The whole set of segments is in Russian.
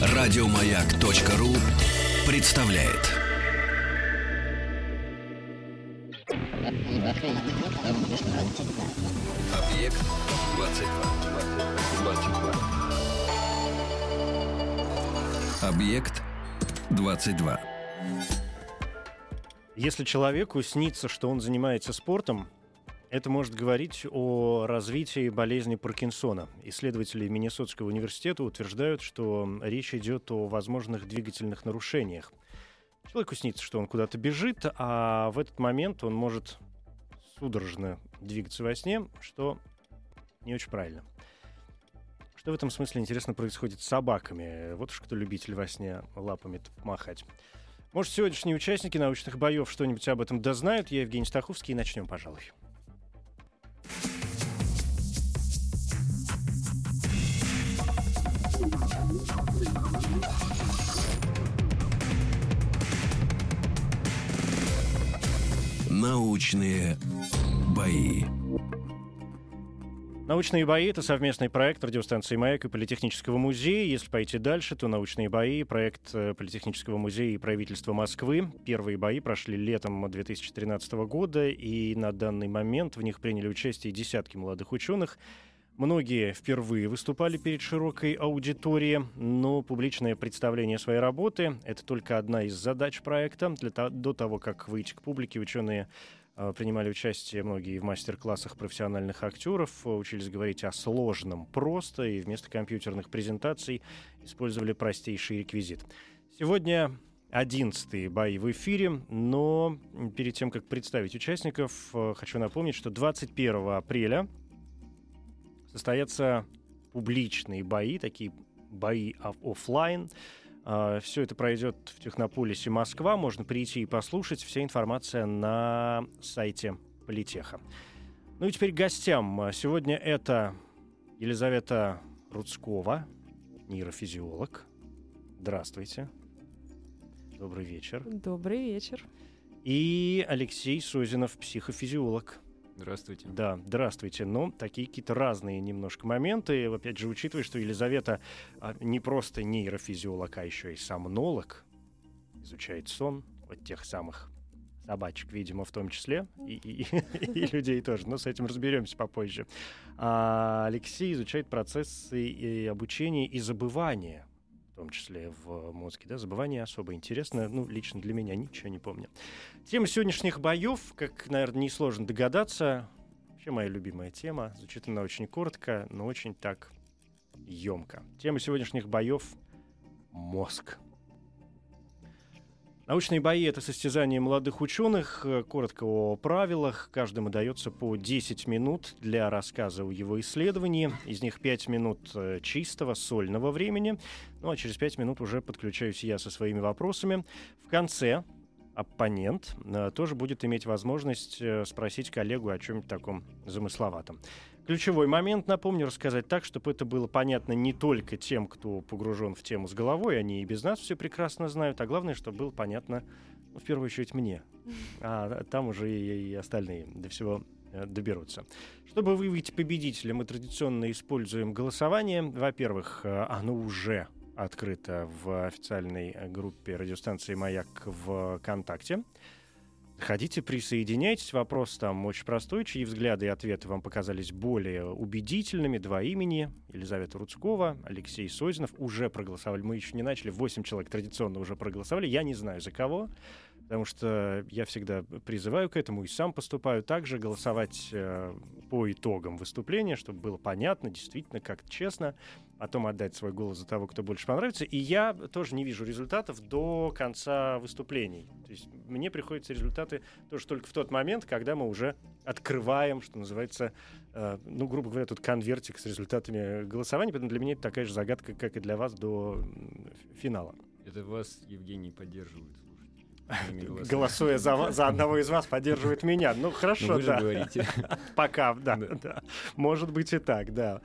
Радиомаяк.ру представляет. Объект 22. 22. Объект 22. Если человеку снится, что он занимается спортом, это может говорить о развитии болезни Паркинсона. Исследователи Миннесотского университета утверждают, что речь идет о возможных двигательных нарушениях. Человеку снится, что он куда-то бежит, а в этот момент он может судорожно двигаться во сне, что не очень правильно. Что в этом смысле, интересно, происходит с собаками? Вот уж кто любитель во сне лапами махать. Может, сегодняшние участники научных боев что-нибудь об этом дознают? Я Евгений Стаховский, и начнем, пожалуй. Научные бои. Научные бои — это совместный проект радиостанции «Маяк» и Политехнического музея. Если пойти дальше, то научные бои — проект э, Политехнического музея и правительства Москвы. Первые бои прошли летом 2013 года, и на данный момент в них приняли участие десятки молодых ученых. Многие впервые выступали перед широкой аудиторией, но публичное представление своей работы — это только одна из задач проекта. Для до того, как выйти к публике, ученые принимали участие многие в мастер-классах профессиональных актеров, учились говорить о сложном просто, и вместо компьютерных презентаций использовали простейший реквизит. Сегодня одиннадцатые бои в эфире, но перед тем, как представить участников, э, хочу напомнить, что 21 апреля состоятся публичные бои, такие бои офлайн. А, Все это пройдет в Технополисе Москва. Можно прийти и послушать. Вся информация на сайте Политеха. Ну и теперь к гостям. Сегодня это Елизавета Рудскова, нейрофизиолог. Здравствуйте. Добрый вечер. Добрый вечер. И Алексей Созинов, психофизиолог. Здравствуйте. Да, здравствуйте. Ну, такие какие-то разные немножко моменты. Опять же, учитывая, что Елизавета а, не просто нейрофизиолог, а еще и сомнолог, изучает сон вот тех самых собачек, видимо, в том числе, и, и, и людей тоже, но с этим разберемся попозже. А Алексей изучает процессы и обучения и забывания том числе в мозге. Да? Забывание особо интересно. Ну, лично для меня ничего не помню. Тема сегодняшних боев, как, наверное, несложно догадаться, вообще моя любимая тема. Звучит она очень коротко, но очень так емко. Тема сегодняшних боев — мозг. Научные бои — это состязание молодых ученых. Коротко о правилах. Каждому дается по 10 минут для рассказа о его исследовании. Из них 5 минут э, чистого, сольного времени. Ну а через 5 минут уже подключаюсь я со своими вопросами. В конце оппонент э, тоже будет иметь возможность э, спросить коллегу о чем-нибудь таком замысловатом. Ключевой момент, напомню, рассказать так, чтобы это было понятно не только тем, кто погружен в тему с головой, они и без нас все прекрасно знают, а главное, чтобы было понятно, ну, в первую очередь, мне. А там уже и, и остальные до всего э, доберутся. Чтобы выявить победителя, мы традиционно используем голосование. Во-первых, э, оно уже открыто в официальной группе радиостанции «Маяк» в ВКонтакте. Ходите, присоединяйтесь. Вопрос там очень простой. Чьи взгляды и ответы вам показались более убедительными? Два имени. Елизавета Рудскова, Алексей Созинов уже проголосовали. Мы еще не начали. Восемь человек традиционно уже проголосовали. Я не знаю, за кого. Потому что я всегда призываю к этому и сам поступаю также голосовать э, по итогам выступления, чтобы было понятно, действительно, как честно, потом отдать свой голос за того, кто больше понравится. И я тоже не вижу результатов до конца выступлений. То есть мне приходятся результаты тоже только в тот момент, когда мы уже открываем, что называется, э, ну, грубо говоря, тут конвертик с результатами голосования. Поэтому для меня это такая же загадка, как и для вас до финала. Это вас, Евгений, поддерживают. Голосуя за, за одного из вас, поддерживает меня. Ну, хорошо, Но вы да. же говорите. Пока, да, Да. да. Может быть и так, да.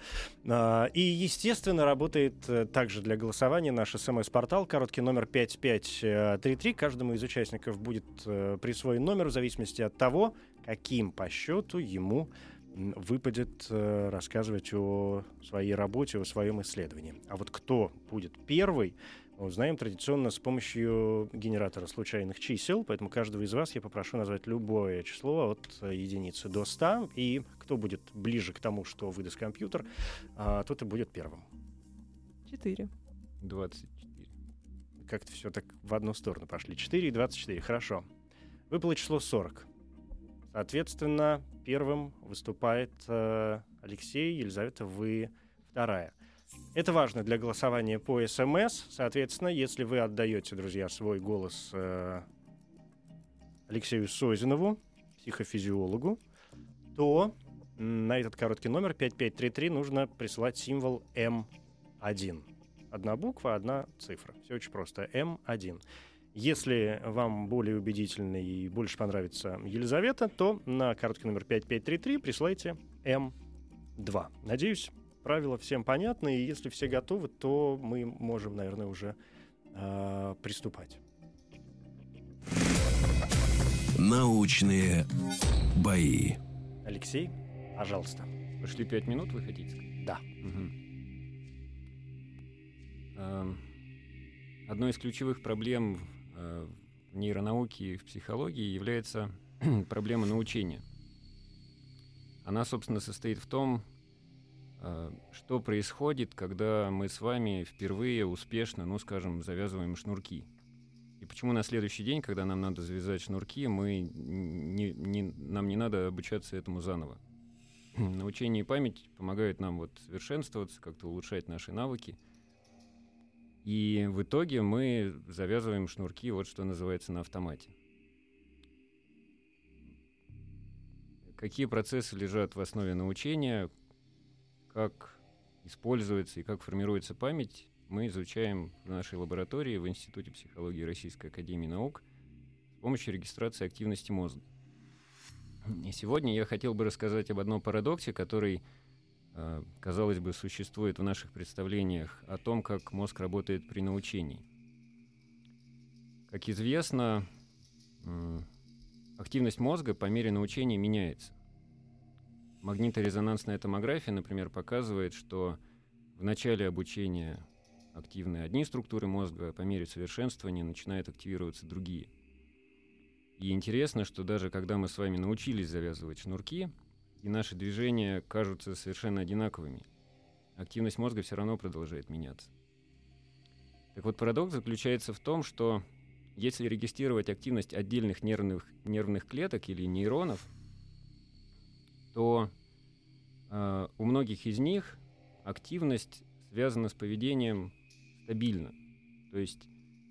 А, И, естественно, работает э, также для голосования наш смс-портал, короткий номер 5533. Каждому из участников будет э, присвоен номер в зависимости от того, каким по счету ему выпадет э, рассказывать о своей работе, о своем исследовании. А вот кто будет первый, узнаем традиционно с помощью генератора случайных чисел, поэтому каждого из вас я попрошу назвать любое число от э, единицы до 100, и кто будет ближе к тому, что выдаст компьютер, а, тот и будет первым. Четыре. 24. Как-то все так в одну сторону пошли. 4 и 24, хорошо. Выпало число 40. Соответственно, первым выступает э, Алексей, Елизавета, вы вторая. Это важно для голосования по СМС. Соответственно, если вы отдаете, друзья, свой голос э, Алексею Созинову, психофизиологу, то на этот короткий номер 5533 нужно присылать символ М1. Одна буква, одна цифра. Все очень просто. М1. Если вам более убедительно и больше понравится Елизавета, то на короткий номер 5533 присылайте М2. Надеюсь, правила всем понятны, и если все готовы, то мы можем, наверное, уже э, приступать. Научные бои. Алексей, пожалуйста. Пошли 5 минут, вы хотите? Да. Эм, Одной из ключевых проблем э, в нейронауке и в психологии является проблема научения. Она, собственно, состоит в том, что происходит, когда мы с вами впервые успешно, ну, скажем, завязываем шнурки. И почему на следующий день, когда нам надо завязать шнурки, мы не, не- нам не надо обучаться этому заново. Научение и память помогают нам вот совершенствоваться, как-то улучшать наши навыки. И в итоге мы завязываем шнурки, вот что называется, на автомате. Какие процессы лежат в основе научения, как используется и как формируется память, мы изучаем в нашей лаборатории в Институте психологии Российской Академии Наук с помощью регистрации активности мозга. И сегодня я хотел бы рассказать об одном парадоксе, который, э, казалось бы, существует в наших представлениях о том, как мозг работает при научении. Как известно, активность мозга по мере научения меняется. Магниторезонансная томография, например, показывает, что в начале обучения активны одни структуры мозга, по мере совершенствования начинают активироваться другие. И интересно, что даже когда мы с вами научились завязывать шнурки, и наши движения кажутся совершенно одинаковыми, активность мозга все равно продолжает меняться. Так вот, парадокс заключается в том, что если регистрировать активность отдельных нервных, нервных клеток или нейронов, то э, у многих из них активность связана с поведением стабильно. То есть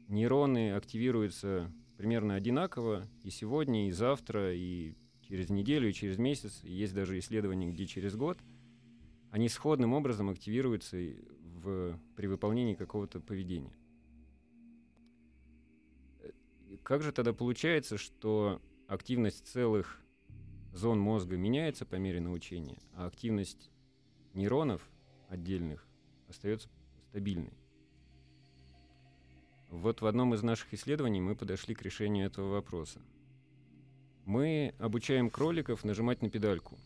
нейроны активируются примерно одинаково и сегодня, и завтра, и через неделю, и через месяц. И есть даже исследования, где через год они сходным образом активируются в, при выполнении какого-то поведения. Э, Как же тогда получается, что активность целых зон мозга меняется по мере научения, а активность нейронов отдельных остается стабильной? Вот в одном из наших исследований мы подошли к решению этого вопроса. Мы обучаем кроликов нажимать на педальку,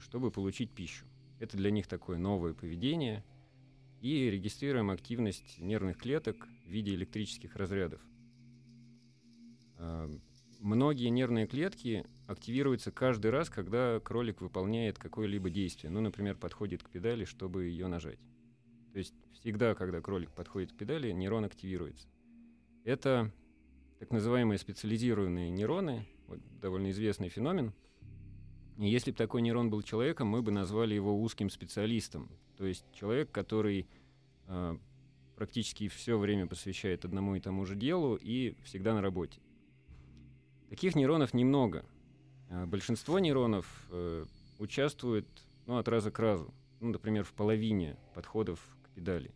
чтобы получить пищу. Это для них такое новое поведение. И регистрируем активность нервных клеток в виде электрических разрядов. Многие нервные клетки активируются каждый раз, когда кролик выполняет какое-либо действие. Ну, например, подходит к педали, чтобы ее нажать. То есть всегда, когда кролик подходит к педали, нейрон активируется. Это так называемые специализированные нейроны, вот довольно известный феномен. И если бы такой нейрон был человеком, мы бы назвали его узким специалистом. То есть человек, который э, практически все время посвящает одному и тому же делу и всегда на работе. Таких нейронов немного. А Большинство нейронов э, участвует ну, от раза к разу. Ну, например, в половине подходов к педали.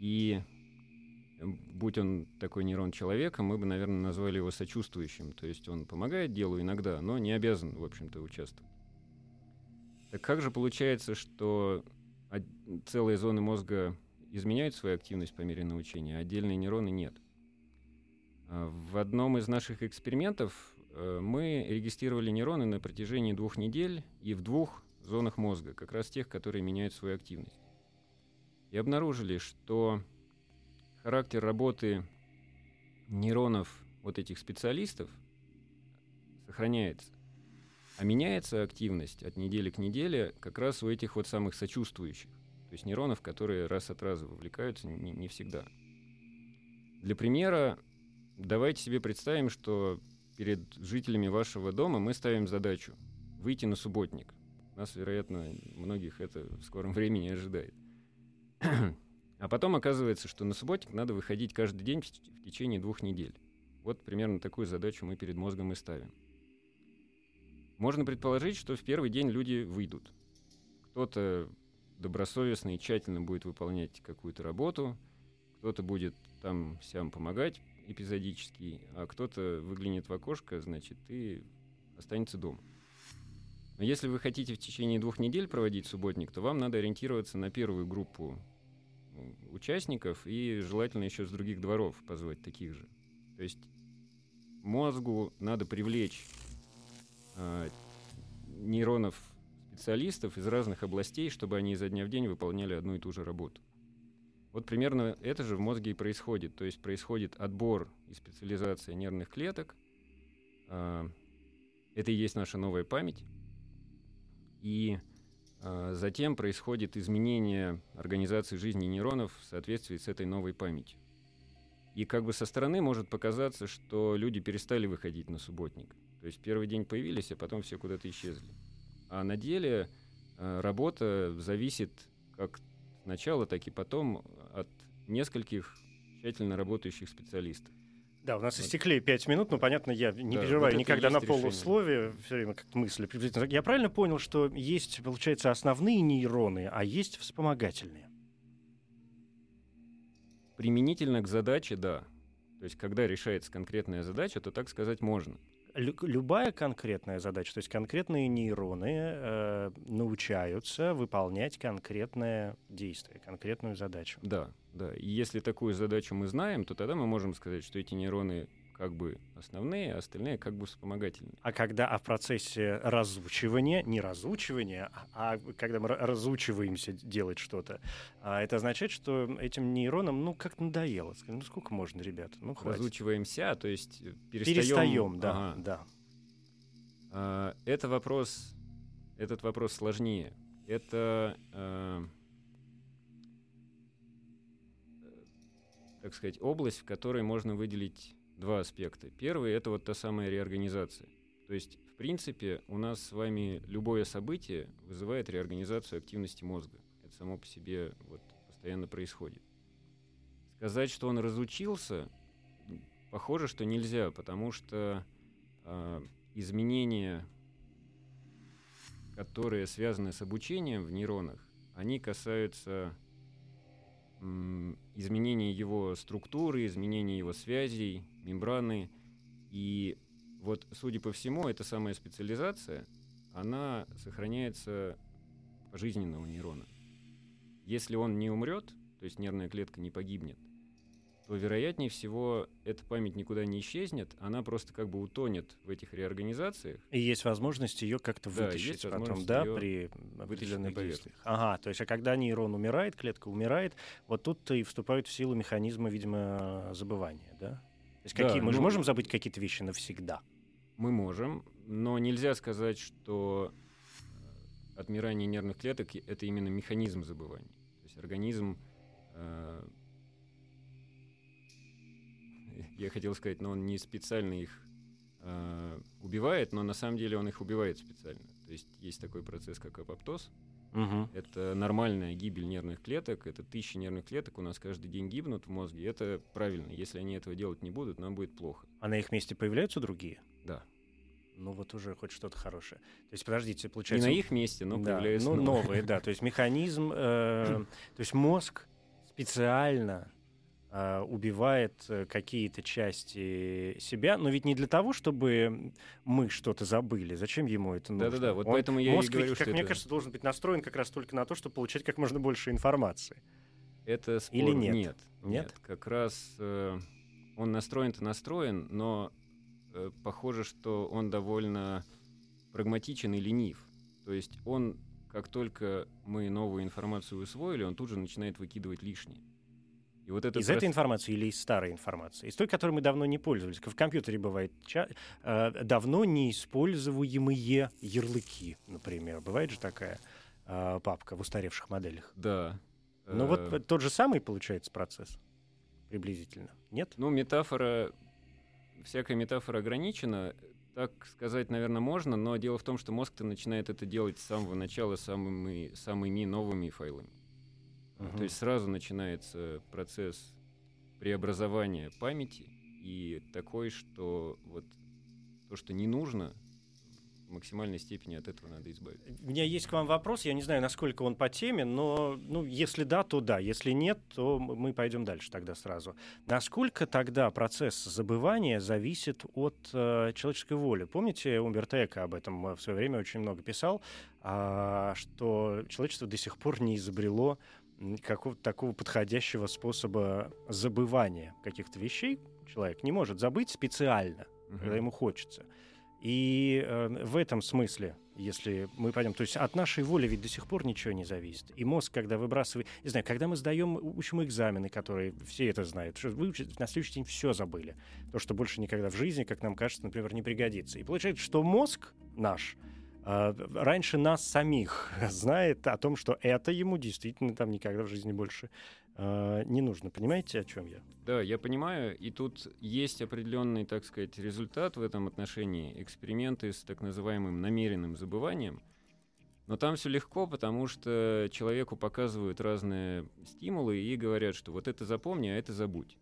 И э, будь он такой нейрон человека, мы бы, наверное, назвали его сочувствующим. То есть он помогает делу иногда, но не обязан, в общем-то, участвовать. Так как же получается, что целые зоны мозга изменяют свою активность по мере научения, а отдельные нейроны нет? А В одном из наших экспериментов Э, мы регистрировали нейроны на протяжении двух недель и в двух зонах мозга, как раз тех, которые меняют свою активность. И обнаружили, что характер работы нейронов вот этих специалистов сохраняется. А меняется активность от недели к неделе как раз у этих вот самых сочувствующих. То есть нейронов, которые раз от раза вовлекаются не, не всегда. Для примера, давайте себе представим, что перед жителями вашего дома мы ставим задачу выйти на субботник. Нас, вероятно, многих это в скором времени ожидает. А потом оказывается, что на субботник надо выходить каждый день в течение двух недель. Вот примерно такую задачу мы перед мозгом и ставим. Можно предположить, что в первый день люди выйдут. Кто-то добросовестно и тщательно будет выполнять какую-то работу, кто-то будет там всем помогать эпизодически, а кто-то выглянет в окошко, значит, и останется дома. Но если вы хотите в течение двух недель проводить субботник, то вам надо ориентироваться на первую группу участников и желательно еще с других дворов позвать таких же. То есть мозгу надо привлечь э, нейронов специалистов из разных областей, чтобы они изо дня в день выполняли одну и ту же работу. Вот примерно это же в мозге и происходит. То есть происходит отбор и специализация нервных клеток. Э, это и есть наша новая память. И э, затем происходит изменение организации жизни нейронов в соответствии с этой новой памятью. И как бы со стороны может показаться, что люди перестали выходить на субботник. То есть первый день появились, а потом все куда-то исчезли. А на деле э, работа зависит как сначала, так и потом от нескольких тщательно работающих специалистов. Да, у нас истекли пять минут, но понятно, я не да, переживаю вот никогда на полусловие, все время как мысли приблизительно. Я правильно понял, что есть, получается, основные нейроны, а есть вспомогательные? Применительно к задаче, да. То есть, когда решается конкретная задача, то так сказать можно. Лю- любая конкретная задача, то есть конкретные нейроны э, научаются выполнять конкретное действие, конкретную задачу. Да, да. И если такую задачу мы знаем, то тогда мы можем сказать, что эти нейроны как бы основные, а остальные как бы вспомогательные. А когда а в процессе разучивания, не разучивания, а, а когда мы разучиваемся делать что-то, а это означает, что этим нейронам, ну, как надоело. Ну, сколько можно, ребята? Ну, хватит. Разучиваемся, то есть перестаем... Перестаем, да, ага. да. А, это вопрос, этот вопрос сложнее. Это... А, так сказать, область, в которой можно выделить два аспекта. Первый — это вот та самая реорганизация. То есть, в принципе, у нас с вами любое событие вызывает реорганизацию активности мозга. Это само по себе вот постоянно происходит. Сказать, что он разучился, похоже, что нельзя, потому что э, изменения, которые связаны с обучением в нейронах, они касаются изменения его структуры, изменения его связей, мембраны. И вот, судя по всему, эта самая специализация, она сохраняется пожизненно у нейрона. Если он не умрет, то есть нервная клетка не погибнет, то, вероятнее всего, эта память никуда не исчезнет, она просто как бы утонет в этих реорганизациях. И есть возможность ее как-то вытащить да, потом, да, при определенных действиях. Ага, то есть, а когда нейрон умирает, клетка умирает, вот тут-то и вступают в силу механизмы, видимо, забывания, да? То есть да, какие, мы ну, же можем забыть какие-то вещи навсегда? Мы можем, но нельзя сказать, что отмирание нервных клеток — это именно механизм забывания. То есть организм э, я хотел сказать, но он не специально их э, убивает, но на самом деле он их убивает специально. То есть есть такой процесс, как апоптоз. Угу. Это нормальная гибель нервных клеток. Это тысячи нервных клеток у нас каждый день гибнут в мозге. Это правильно. Если они этого делать не будут, нам будет плохо. А на их месте появляются другие? Да. Ну вот уже хоть что-то хорошее. То есть, подождите, получается... Не на их месте, но да, появляются ну, новые. новые, да. То есть механизм, э, то есть мозг специально убивает э, какие-то части себя, но ведь не для того, чтобы мы что-то забыли. Зачем ему это нужно? Да-да-да, вот Он, поэтому я мозг и говорю, ведь, как мне это... кажется, должен быть настроен как раз только на то, чтобы получать как можно больше информации. Это спор... Или нет? Нет, нет. нет. Как раз э, он настроен-то настроен, но э, похоже, что он довольно прагматичен и ленив. То есть он, как только мы новую информацию усвоили, он тут же начинает выкидывать лишнее. И вот это из проц... этой информации или из старой информации? Из той, которой мы давно не пользовались. В компьютере бывает ча... э, давно неиспользуемые ярлыки, например. Бывает же такая э, папка в устаревших моделях. Да. Ну вот э, тот же самый получается процесс приблизительно, нет? Ну, метафора, всякая метафора ограничена. Так сказать, наверное, можно, но дело в том, что мозг-то начинает это делать с самого начала самыми, самыми новыми файлами. То есть сразу начинается процесс преобразования памяти и такой, что вот то, что не нужно, в максимальной степени от этого надо избавиться. У меня есть к вам вопрос, я не знаю, насколько он по теме, но ну, если да, то да, если нет, то мы пойдем дальше тогда сразу. Насколько тогда процесс забывания зависит от э, человеческой воли? Помните, Умберто Эко об этом в свое время очень много писал, э, что человечество до сих пор не изобрело какого-то такого подходящего способа забывания каких-то вещей. Человек не может забыть специально, uh-huh. когда ему хочется. И э, в этом смысле, если мы пойдем, то есть от нашей воли ведь до сих пор ничего не зависит. И мозг, когда выбрасывает, не знаю, когда мы сдаем, учим экзамены, которые все это знают, что выучить, на следующий день все забыли. То, что больше никогда в жизни, как нам кажется, например, не пригодится. И получается, что мозг наш раньше нас самих знает о том, что это ему действительно там никогда в жизни больше э, не нужно. Понимаете, о чем я? Да, я понимаю. И тут есть определенный, так сказать, результат в этом отношении. Эксперименты с так называемым намеренным забыванием. Но там все легко, потому что человеку показывают разные стимулы и говорят, что вот это запомни, а это забудь.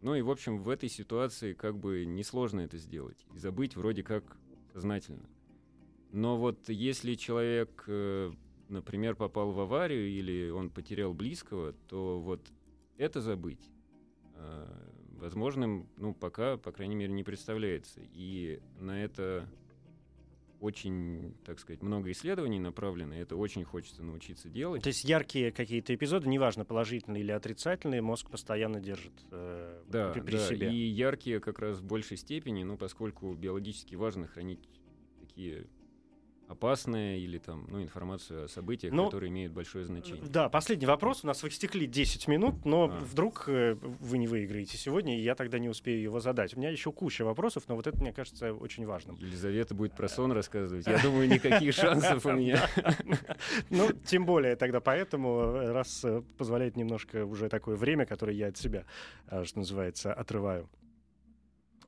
Ну и, в общем, в этой ситуации как бы несложно это сделать. И забыть вроде как сознательно. Но вот если человек э, например, попал в аварию или он потерял близкого, то вот это забыть э, возможным, ну, пока, по крайней мере, не представляется. И на это очень, так сказать, много исследований направлено, и это очень хочется научиться делать. То есть яркие какие-то эпизоды, неважно, положительные или отрицательные, мозг постоянно держит э, да, при, при да, себе. И яркие как раз в большей степени, ну, поскольку биологически важно хранить такие опасное или там, ну, информацию о событиях, ну, которые имеют большое значение. Да, последний вопрос. У нас в истекли 10 минут, но а. вдруг э, вы не выиграете сегодня, и я тогда не успею его задать. У меня еще куча вопросов, но вот это, мне кажется, очень важным. Елизавета будет про сон рассказывать. Я думаю, никаких шансов у меня. Ну, тем более тогда поэтому, э, раз э, позволяет немножко уже такое время, которое я от себя, э, что называется, отрываю.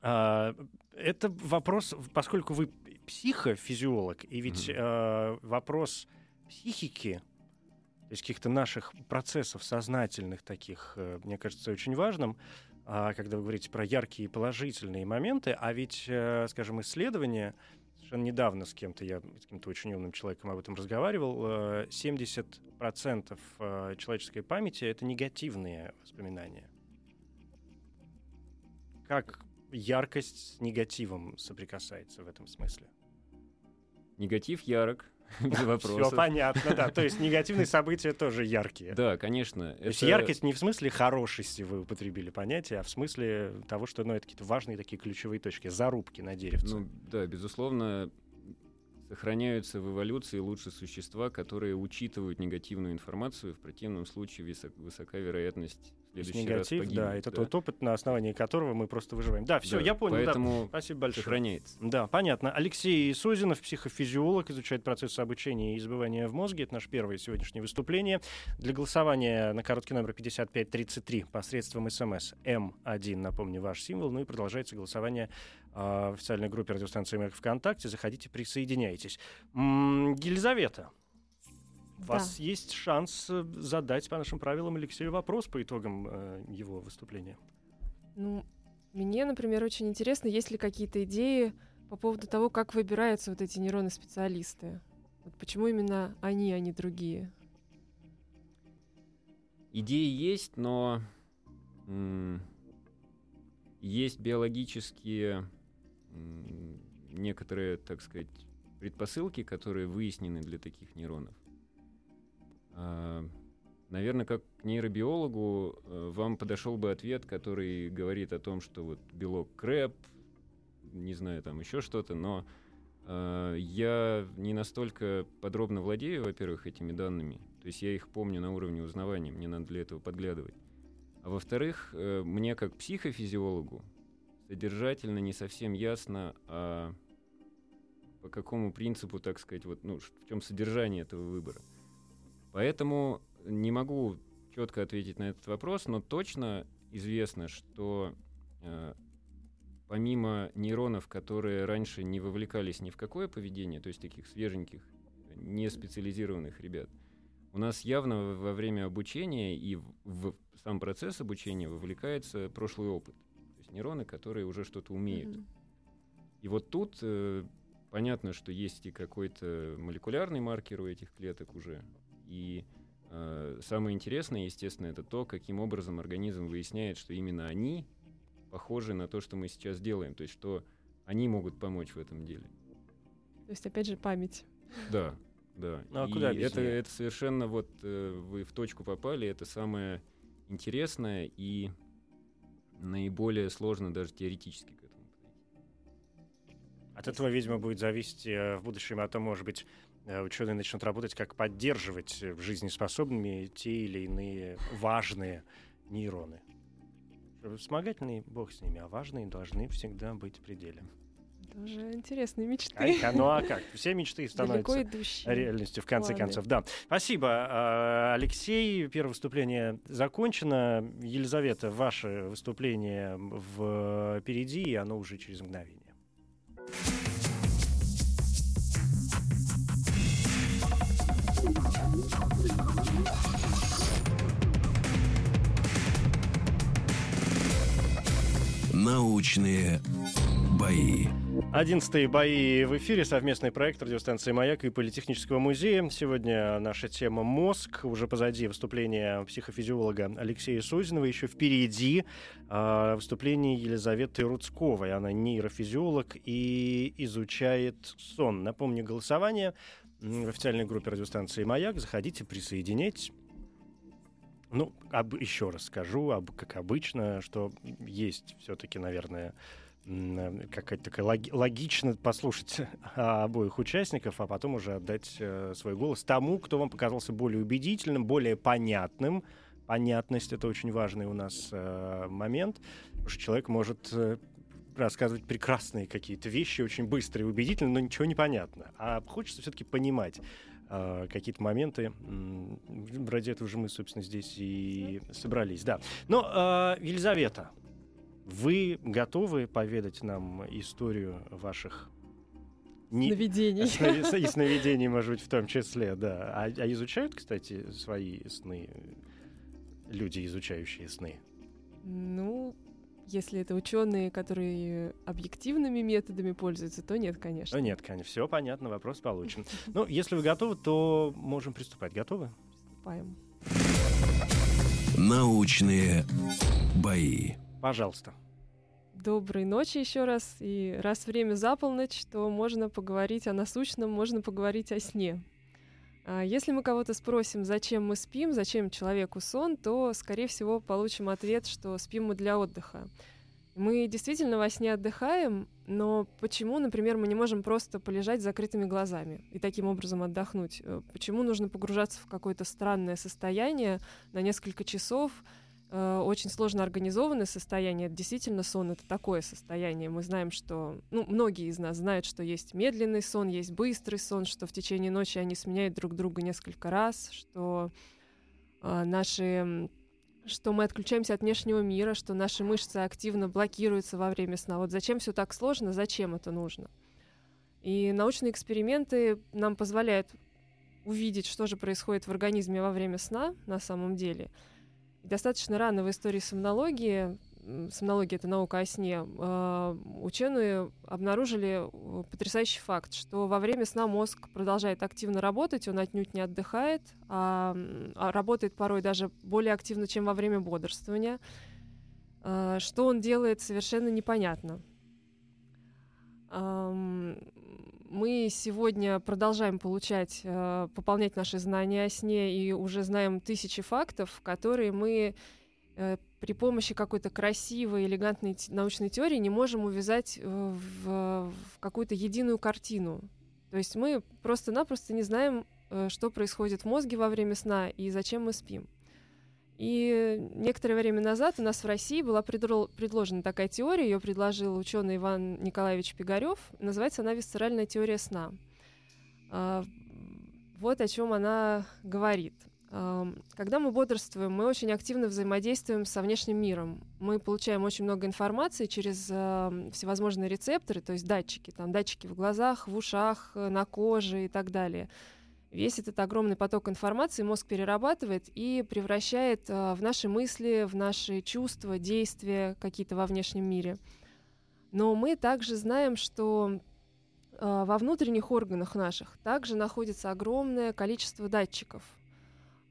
А, это вопрос, поскольку вы психофизиолог, и ведь mm-hmm. э, вопрос психики, то есть каких-то наших процессов сознательных таких, э, мне кажется, очень важным, э, когда вы говорите про яркие положительные моменты, а ведь, э, скажем, исследования, совершенно недавно с кем-то, я с каким-то очень умным человеком об этом разговаривал, э, 70% э, человеческой памяти — это негативные воспоминания. Как яркость с негативом соприкасается в этом смысле? Негатив ярок, без вопросов. Все понятно, да. То есть негативные события тоже яркие. Да, конечно. То есть яркость не в смысле хорошести вы употребили понятие, а в смысле того, что ну, это какие-то важные такие ключевые точки, зарубки на деревце. Ну да, безусловно, сохраняются в эволюции лучше существа, которые учитывают негативную информацию. В противном случае высок, высока вероятность следующий негатив, раз Да, это да. тот опыт, на основании которого мы просто выживаем. Да, все, да, я понял. Поэтому да. Спасибо большое. Сохраняется. Да, понятно. Алексей Созинов, психофизиолог, изучает процессы обучения и забывания в мозге. Это наше первое сегодняшнее выступление. Для голосования на короткий номер 5533 посредством смс М1, напомню, ваш символ. Ну и продолжается голосование а, в официальной группе радиостанции «Маяк» ВКонтакте. Заходите, присоединяйтесь. Елизавета. У да. вас есть шанс э, задать по нашим правилам Алексею вопрос по итогам э, его выступления. Ну, мне, например, очень интересно, есть ли какие-то идеи по поводу того, как выбираются вот эти нейроны-специалисты. Вот почему именно они, а не другие? Идеи есть, но есть биологические некоторые, так сказать, предпосылки, которые выяснены для таких нейронов. А, наверное, как нейробиологу э, вам подошел бы ответ, который говорит о том, что вот белок КРЭП не знаю, там еще что-то, но э, я не настолько подробно владею, во-первых, этими данными, то есть я их помню на уровне узнавания, мне надо для этого подглядывать. А во-вторых, э, мне как психофизиологу содержательно не совсем ясно, а по какому принципу, так сказать, вот, ну, в чем содержание этого выбора. Поэтому не могу четко ответить на этот вопрос, но точно известно, что э, помимо нейронов, которые раньше не вовлекались ни в какое поведение, то есть таких свеженьких, не специализированных ребят, у нас явно во время обучения и в, в сам процесс обучения вовлекается прошлый опыт. То есть нейроны, которые уже что-то умеют. Mm-hmm. И вот тут э, понятно, что есть и какой-то молекулярный маркер у этих клеток уже. И э, самое интересное, естественно, это то, каким образом организм выясняет, что именно они похожи на то, что мы сейчас делаем. То есть, что они могут помочь в этом деле. То есть, опять же, память. Да, да. Ну, а и куда это, это совершенно вот э, вы в точку попали. Это самое интересное и наиболее сложно даже теоретически к этому подойти. От этого, видимо, будет зависеть э, в будущем о том, может быть, ученые начнут работать, как поддерживать в жизнеспособными те или иные важные нейроны. Вспомогательные, бог с ними, а важные должны всегда быть в пределе. Это уже интересные мечты. А, ну а как? Все мечты становятся реальностью в конце планы. концов. Да. Спасибо, а, Алексей. Первое выступление закончено. Елизавета, ваше выступление впереди, и оно уже через мгновение. Научные бои. Одиннадцатые бои в эфире, совместный проект радиостанции «Маяк» и Политехнического музея. Сегодня наша тема «Мозг». Уже позади выступление психофизиолога Алексея Созинова. Еще впереди э, выступление Елизаветы Рудсковой. Она нейрофизиолог и изучает сон. Напомню, голосование в официальной группе радиостанции «Маяк». Заходите, присоединяйтесь. Ну, об, еще раз скажу, об, как обычно, что есть все-таки, наверное, какая-то такая логи- логично послушать обоих участников, а потом уже отдать э, свой голос тому, кто вам показался более убедительным, более понятным. Понятность это очень важный у нас э, момент, потому что человек может э, рассказывать прекрасные какие-то вещи, очень быстро и убедительно, но ничего не понятно. А хочется все-таки понимать э, какие-то моменты. Ради этого же мы, собственно, здесь и собрались. Да. Но, э, Елизавета, вы готовы поведать нам историю ваших не... сновидений? И сновидений, может быть, в том числе, да. А, а изучают, кстати, свои сны люди, изучающие сны? Ну, если это ученые, которые объективными методами пользуются, то нет, конечно. Ну, нет, конечно. Все понятно, вопрос получен. Ну, если вы готовы, то можем приступать. Готовы? Приступаем. Научные бои. Пожалуйста. Доброй ночи еще раз. И раз время за полночь, то можно поговорить о насущном, можно поговорить о сне. А если мы кого-то спросим, зачем мы спим, зачем человеку сон, то, скорее всего, получим ответ, что спим мы для отдыха. Мы действительно во сне отдыхаем, но почему, например, мы не можем просто полежать с закрытыми глазами и таким образом отдохнуть? Э, почему нужно погружаться в какое-то странное состояние на несколько часов, Э, очень сложно организованное состояние. Действительно сон это такое состояние. Мы знаем, что, ну, многие из нас знают, что есть медленный сон, есть быстрый сон, что в течение ночи они сменяют друг друга несколько раз, что э, наши что мы отключаемся от внешнего мира, что наши мышцы активно блокируются во время сна. Вот зачем все так сложно, зачем это нужно? И научные эксперименты нам позволяют увидеть, что же происходит в организме во время сна на самом деле – Достаточно рано в истории сомнологии, сомнология — это наука о сне, а, ученые обнаружили э, потрясающий факт, что во время сна мозг продолжает активно работать, он отнюдь не отдыхает, а, а работает порой даже более активно, чем во время бодрствования. А, что он делает, совершенно непонятно. Мы сегодня продолжаем получать, э, пополнять наши знания о сне и уже знаем тысячи фактов, которые мы э, при помощи какой-то красивой, элегантной научной теории не можем увязать э, в, в какую-то единую картину. То есть мы просто-напросто не знаем, что происходит в мозге во время сна и зачем мы спим. И некоторое время назад у нас в России была предложена такая теория, ее предложил ученый Иван Николаевич Пигарев. Называется она «Висцеральная теория сна». А, Вот о чем она говорит. Ам, Когда мы бодрствуем, мы очень активно взаимодействуем со внешним миром. Мы получаем очень много информации через ам, всевозможные рецепторы, то есть датчики, там датчики в глазах, в ушах, на коже и так далее. Весь этот огромный поток информации мозг перерабатывает и превращает а, в наши мысли, в наши чувства, действия какие-то во внешнем мире. Но мы также знаем, что а, во внутренних органах наших также находится огромное количество датчиков,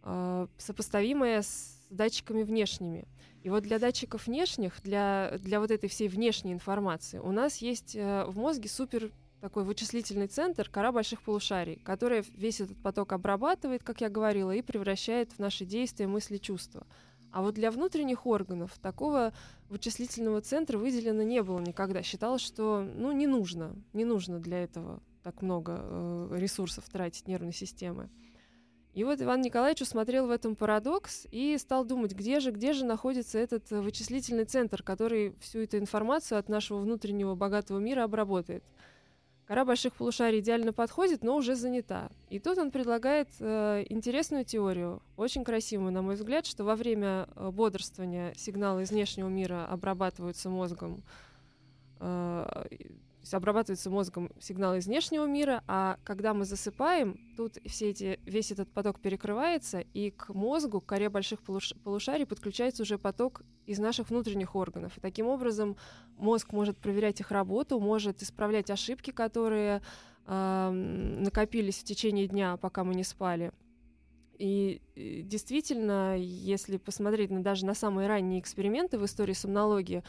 а, сопоставимое с датчиками внешними. И вот для датчиков внешних, для, для вот этой всей внешней информации, у нас есть в мозге супер такой вычислительный центр, кора больших полушарий, которая весь этот поток обрабатывает, как я говорила, и превращает в наши действия, мысли, чувства. А вот для внутренних органов такого вычислительного центра выделено не было никогда. Считалось, что ну, не нужно, не нужно для этого так много э, ресурсов тратить нервной системы. И вот Иван Николаевич усмотрел в этом парадокс и стал думать, где же, где же находится этот вычислительный центр, который всю эту информацию от нашего внутреннего богатого мира обработает. Кора больших полушарий идеально подходит, но уже занята. И тут он предлагает э, интересную теорию, очень красивую, на мой взгляд, что во время э, бодрствования сигналы из внешнего мира обрабатываются мозгом, э, есть обрабатываются мозгом сигналы из внешнего мира, а когда мы засыпаем, тут все эти, весь этот поток перекрывается, и к мозгу, к коре больших полуш- полушарий подключается уже поток из наших внутренних органов. И таким образом мозг может проверять их работу, может исправлять ошибки, которые ам, накопились в течение дня, пока мы не спали. И э, действительно, если посмотреть на, даже на самые ранние эксперименты в истории сомнологии,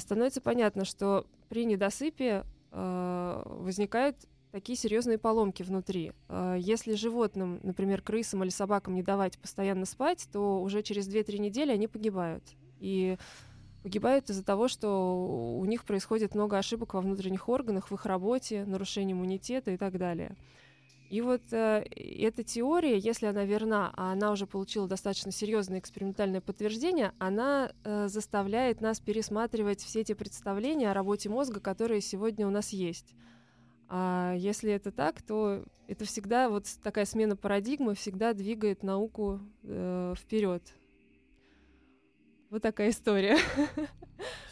становится понятно, что при недосыпе а, возникают такие серьезные поломки внутри. А, Если животным, например, крысам или собакам не давать постоянно спать, то уже через 2-3 недели они погибают. И погибают из-за того, что у них происходит много ошибок во внутренних органах, в их работе, нарушение иммунитета и так далее. И вот э, эта теория, если она верна, а она уже получила достаточно серьезное экспериментальное подтверждение, она э, заставляет нас пересматривать все эти представления о работе мозга, которые сегодня у нас есть. А если это так, то это всегда вот такая смена парадигмы всегда двигает науку э, вперед. Вот такая история.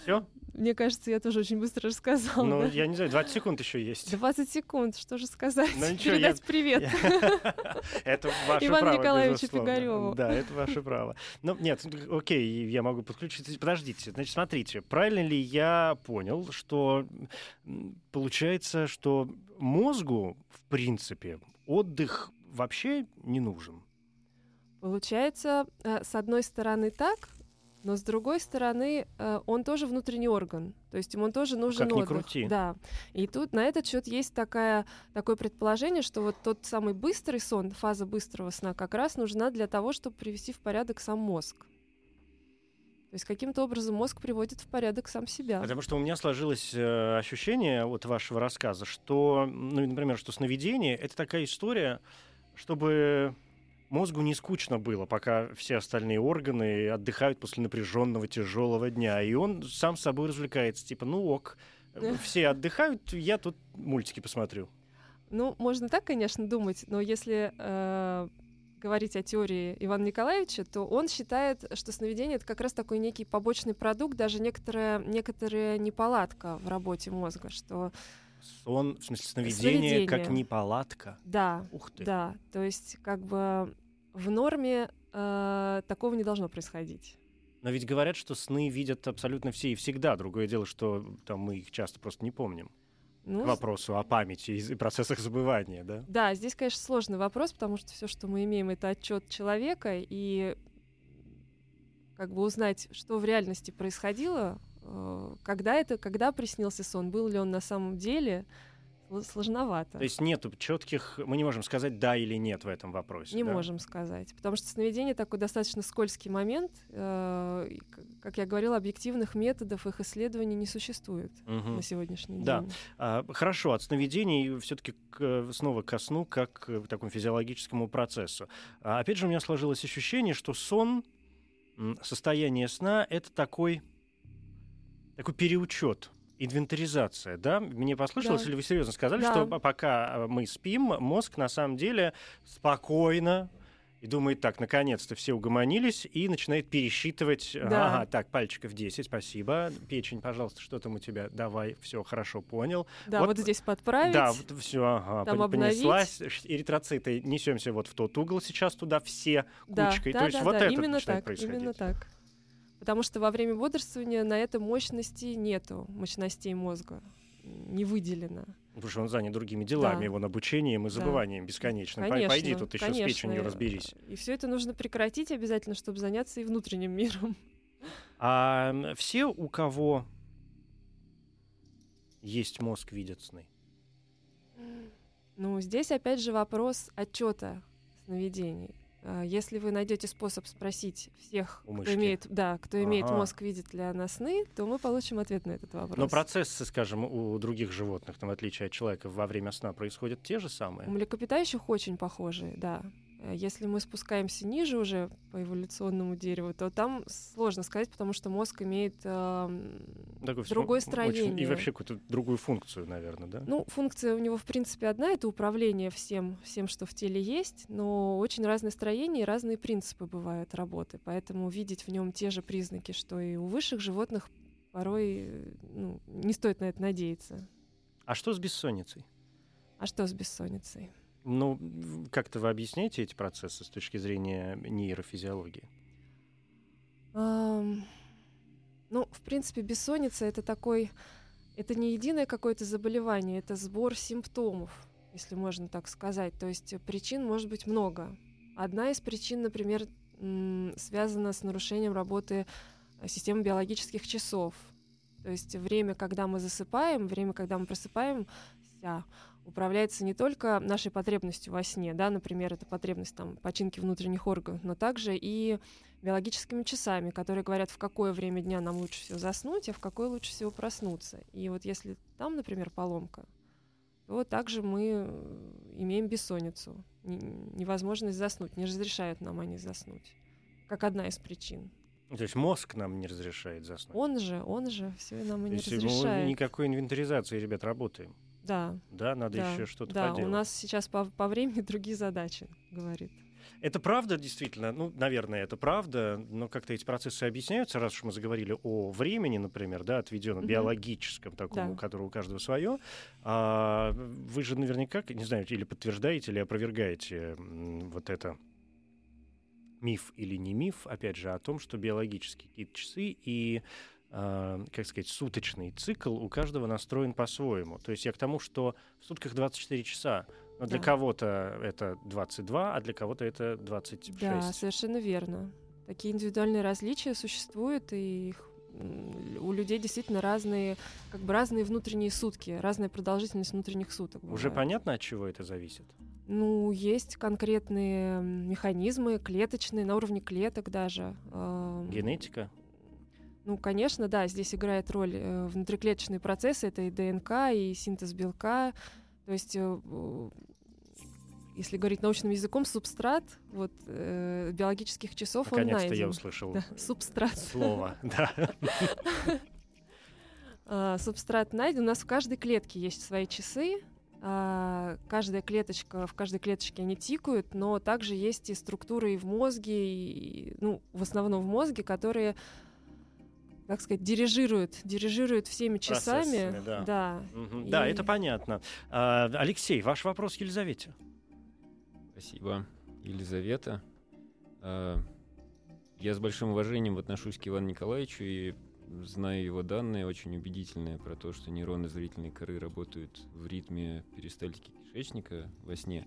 Все? Мне кажется, я тоже очень быстро рассказала. Ну, да? я не знаю, 20 секунд еще есть. 20 секунд, что же сказать? Ну, ничего, я- Передать привет. Это ваше Ивану право, Николаевичу безусловно. Пигарёву. Да, это ваше право. Ну, нет, окей, я могу подключиться. Подождите, значит, смотрите, правильно ли я понял, что получается, что мозгу, в принципе, отдых вообще не нужен? Получается, э, с одной стороны так, но с другой стороны э, он тоже внутренний орган, то есть ему тоже нужен как ни отдых. крути. Да. И тут на этот счет есть такая, такое предположение, что вот тот самый быстрый сон, фаза быстрого сна, как раз нужна для того, чтобы привести в порядок сам мозг. То есть каким-то образом мозг приводит в порядок сам себя. Потому что у меня сложилось э, ощущение от вашего рассказа, что, ну, например, что сновидение — это такая история, чтобы мозгу не скучно было, пока все остальные органы отдыхают после напряженного тяжелого дня, и он сам с собой развлекается, типа, ну ок, все отдыхают, я тут мультики посмотрю. Ну, можно так, конечно, думать, но если э, говорить о теории Ивана Николаевича, то он считает, что сновидение это как раз такой некий побочный продукт, даже некоторая, некоторая неполадка в работе мозга, что Сон, в смысле, сновидение, как Сновидение. неполадка. да, Ух ты. да, то есть как бы в норме э, такого не должно происходить. Но ведь говорят, что сны видят абсолютно все и всегда. Другое дело, что там мы их часто просто не помним. Ну, К вопросу о памяти и процессах забывания, да? Да, здесь, конечно, сложный вопрос, потому что все, что мы имеем, это отчет человека, и как бы узнать, что в реальности происходило, когда это, когда приснился сон, был ли он на самом деле, сложновато. То есть нет четких, мы не можем сказать да или нет в этом вопросе. Не да? можем сказать, потому что сновидение такой достаточно скользкий момент. Э, как я говорила, объективных методов их исследования не существует угу. на сегодняшний да. день. А, хорошо, от сновидений все-таки снова ко сну как к такому физиологическому процессу. А, опять же, у меня сложилось ощущение, что сон, состояние сна — это такой, такой переучет инвентаризация, да? Мне послышалось, да. или вы серьезно сказали, да. что пока а, мы спим, мозг на самом деле спокойно и думает, так, наконец-то все угомонились, и начинает пересчитывать. Да. Ага, так, пальчиков 10, спасибо. Печень, пожалуйста, что там у тебя? Давай, все хорошо, понял. Да, вот, вот здесь подправить. Да, вот все, ага, там понеслась. Обновить. Эритроциты, несемся вот в тот угол сейчас туда все да, кучкой. Да, То есть да, вот да, это именно начинает так, происходить. Именно так. Потому что во время бодрствования на это мощности нету, мощностей мозга не выделено. Потому что он занят другими делами, да. его обучением и забыванием да. бесконечным. Конечно, Пойди тут еще конечно. с печенью разберись. И все это нужно прекратить обязательно, чтобы заняться и внутренним миром. А все, у кого есть мозг, видят сны? Ну, здесь опять же вопрос отчета сновидений. А, если вы найдете способ спросить всех, У кто мышки. имеет, да, кто Ага. имеет мозг, видит ли она сны, то мы получим ответ на этот вопрос. Но процессы, скажем, у других животных, там, в отличие от человека, во время сна происходят те же самые? У млекопитающих очень похожие, да. Э, Если мы спускаемся ниже уже по эволюционному дереву, то там сложно сказать, потому что мозг имеет э, Такой всё- другое очень- строение. и вообще какую-то другую функцию, наверное, да? Ну, функция у него, в принципе, одна — это управление всем, всем, что в теле есть, но очень разное строение и разные принципы бывают работы, поэтому видеть в нем те же признаки, что и у высших животных, порой ну, не стоит на это надеяться. А что с бессонницей? А что с бессонницей? Ну, как-то вы объясняете эти процессы с точки зрения нейрофизиологии? Ам, Ну, в принципе, бессонница это такой, это не единое какое-то заболевание, это сбор симптомов, если можно так сказать. То есть причин может быть много. Одна из причин, например, связана с нарушением работы э, системы биологических часов. То есть время, когда мы засыпаем, время, когда мы просыпаемся, управляется не только нашей потребностью во сне, да, например, это потребность там починки внутренних органов, но также и биологическими часами, которые говорят, в какое время дня нам лучше всего заснуть, а в какое лучше всего проснуться. И вот если там, например, поломка, то также мы э, имеем бессонницу, невозможность заснуть, не разрешают нам они заснуть, как одна из причин. То есть мозг нам не разрешает заснуть? Он же, он же все нам и То не есть мы разрешает. никакой инвентаризации, ребят, работаем. Да, Да, надо да, еще что-то да, поделать. у нас сейчас по, по времени другие задачи, говорит. Это правда, действительно, ну, наверное, это правда, но как-то эти процессы объясняются, раз уж мы заговорили о времени, например, да, отведенном Мгм. биологическом, такому, Да. у которого у каждого свое. А, вы же наверняка, не знаю, или подтверждаете, или опровергаете вот это миф или не миф, опять же, о том, что биологические какие-то часы и а, как сказать, суточный цикл у каждого настроен по-своему. То есть я к тому, что в сутках 24 часа, но для Да. кого-то это 22, а для кого-то это 26. Да, совершенно верно. Такие индивидуальные различия существуют, и их, у людей действительно разные, как бы разные внутренние сутки, разная продолжительность внутренних суток. Уже бывает. понятно, от чего это зависит? Ну, есть конкретные механизмы, клеточные, на уровне клеток даже. Эм, Генетика? Ну, конечно, да, здесь играет роль э, внутриклеточные процессы, это и ДНК, и синтез белка. То есть, э, если говорить научным языком, субстрат вот, э, биологических часов он Наконец-то найден. я услышал Да, субстрат. слово. Да. А, субстрат найден. У нас в каждой клетке есть свои часы. А, каждая клеточка, в каждой клеточке они тикают, но также есть и структуры и в мозге, и, ну, в основном в мозге, которые, так сказать, дирижируют, дирижируют всеми часами. Да. да. Да, И- это понятно. А, Алексей, ваш вопрос Елизавете. Спасибо, Елизавета. А, Я с большим уважением отношусь к Ивану Николаевичу и знаю его данные, очень убедительные про то, что нейроны зрительной коры работают в ритме перистальтики кишечника во сне.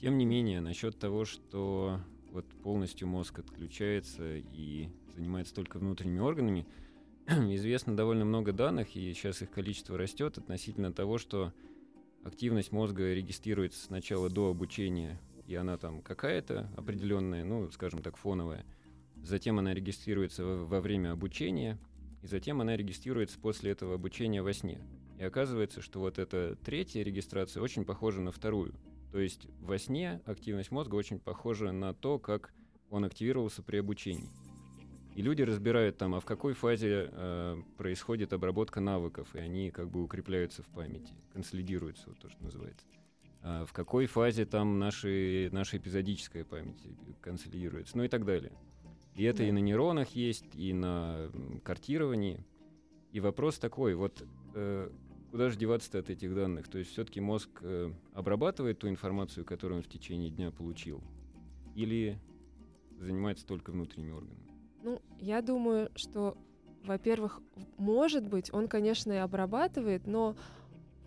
Тем не менее, насчет того, что вот полностью мозг отключается и занимается только внутренними органами, известно довольно много данных, и сейчас их количество растет относительно того, что активность мозга регистрируется сначала до обучения, и она там какая-то определенная, ну, скажем так, фоновая. Затем она регистрируется во, во время обучения, и затем она регистрируется после этого обучения во сне. И оказывается, что вот эта третья регистрация очень похожа на вторую. То есть во сне активность мозга очень похожа на то, как он активировался при обучении. И люди разбирают там, а в какой фазе э, происходит обработка навыков, и они как бы укрепляются в памяти, консолидируются, вот то, что называется. А в какой фазе там наши, наша эпизодическая память консолидируется, ну и так далее. И это да. и на нейронах есть, и на картировании. И вопрос такой, вот э, куда же деваться от этих данных? То есть все-таки мозг э, обрабатывает ту информацию, которую он в течение дня получил, или занимается только внутренними органами? Ну, я думаю, что, во-первых, может быть, он, конечно, и обрабатывает, но,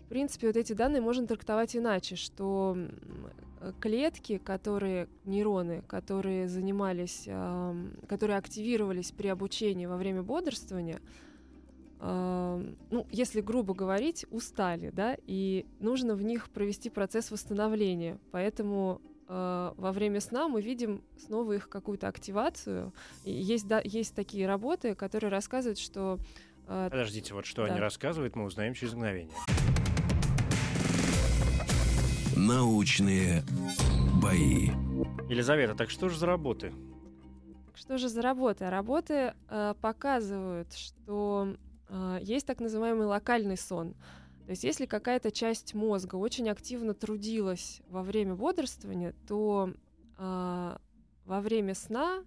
в принципе, вот эти данные можно трактовать иначе, что клетки, которые, нейроны, которые занимались, э, которые активировались при обучении во время бодрствования, э, ну, если грубо говорить, устали, да, и нужно в них провести процесс восстановления. Поэтому э, во время сна мы видим снова их какую-то активацию. И есть, да, есть такие работы, которые рассказывают, что... Э, Подождите, вот что да. они рассказывают, мы узнаем через мгновение. Научные бои. Елизавета, так что же за работы? Что же за работы? Работы э, показывают, что э, есть так называемый локальный сон. То есть если какая-то часть мозга очень активно трудилась во время бодрствования, то э, во время сна,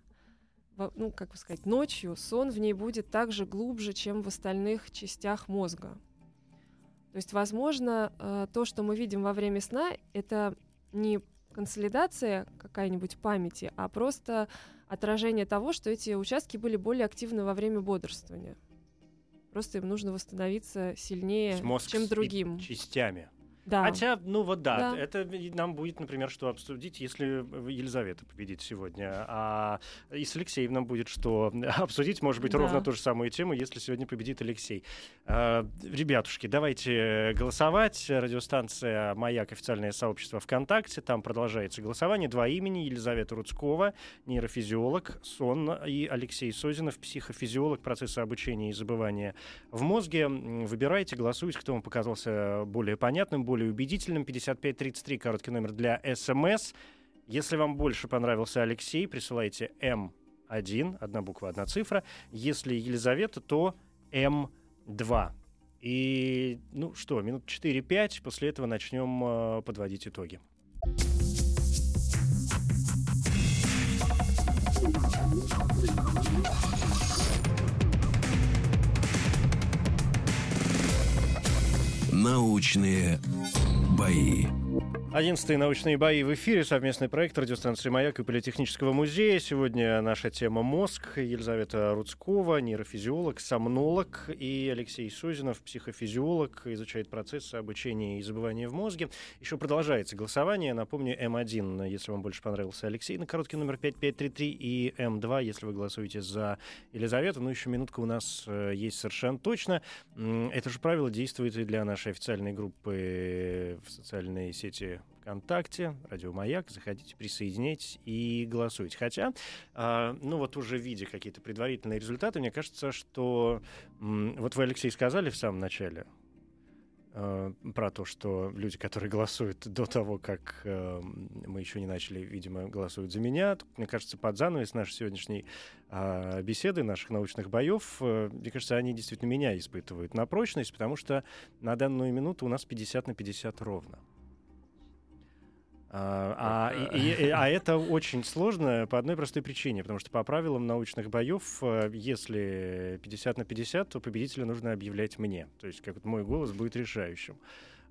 во, ну, как бы сказать, ночью сон в ней будет также глубже, чем в остальных частях мозга. То есть, возможно, э, то, что мы видим во время сна, это не консолидация какая-нибудь памяти, а просто отражение того, что эти участки были более активны во время бодрствования. Просто им нужно восстановиться сильнее, Мозг чем другим. частями. Да. Хотя, ну вот да, да, это нам будет, например, что обсудить, если Елизавета победит сегодня. А и с Алексеем нам будет что обсудить, может быть, да. ровно ту же самую тему, если сегодня победит Алексей. А, ребятушки, давайте голосовать. Радиостанция «Маяк» официальное сообщество ВКонтакте. Там продолжается голосование. Два имени. Елизавета Рудскова, нейрофизиолог, сон, и Алексей Созинов, психофизиолог, процесса обучения и забывания в мозге. Выбирайте, голосуйте, кто вам показался более понятным, более более убедительным. 5533, короткий номер для СМС. Если вам больше понравился Алексей, присылайте М1, одна буква, одна цифра. Если Елизавета, то М2. И, ну что, минут 4-5, после этого начнем э, подводить итоги. Научные бои. Одиннадцатые научные бои в эфире. Совместный проект радиостанции «Маяк» и Политехнического музея. Сегодня наша тема «Мозг». Елизавета Рудскова, нейрофизиолог, сомнолог. И Алексей Созинов, психофизиолог, изучает процессы обучения и забывания в мозге. Еще продолжается голосование. Напомню, М1, если вам больше понравился Алексей, на короткий номер 5533. И М2, если вы голосуете за Елизавету. Ну, еще минутка у нас э, есть совершенно точно. Это же правило действует и для нашей официальной группы в социальной сети ВКонтакте, Радио Маяк. Заходите, присоединяйтесь и голосуйте. Хотя, э, ну вот уже видя какие-то предварительные результаты, мне кажется, что м, вот вы, Алексей, сказали в самом начале э, про то, что люди, которые голосуют до того, как э, мы еще не начали, видимо, голосуют за меня. Мне кажется, под занавес нашей сегодняшней э, беседы, наших научных боев, э, мне кажется, они действительно меня испытывают на прочность, потому что на данную минуту у нас 50 на 50 ровно. А, а, и, и, а это очень сложно по одной простой причине, потому что по правилам научных боев, э, если 50 на 50, то победителя нужно объявлять мне. То есть как мой голос будет решающим.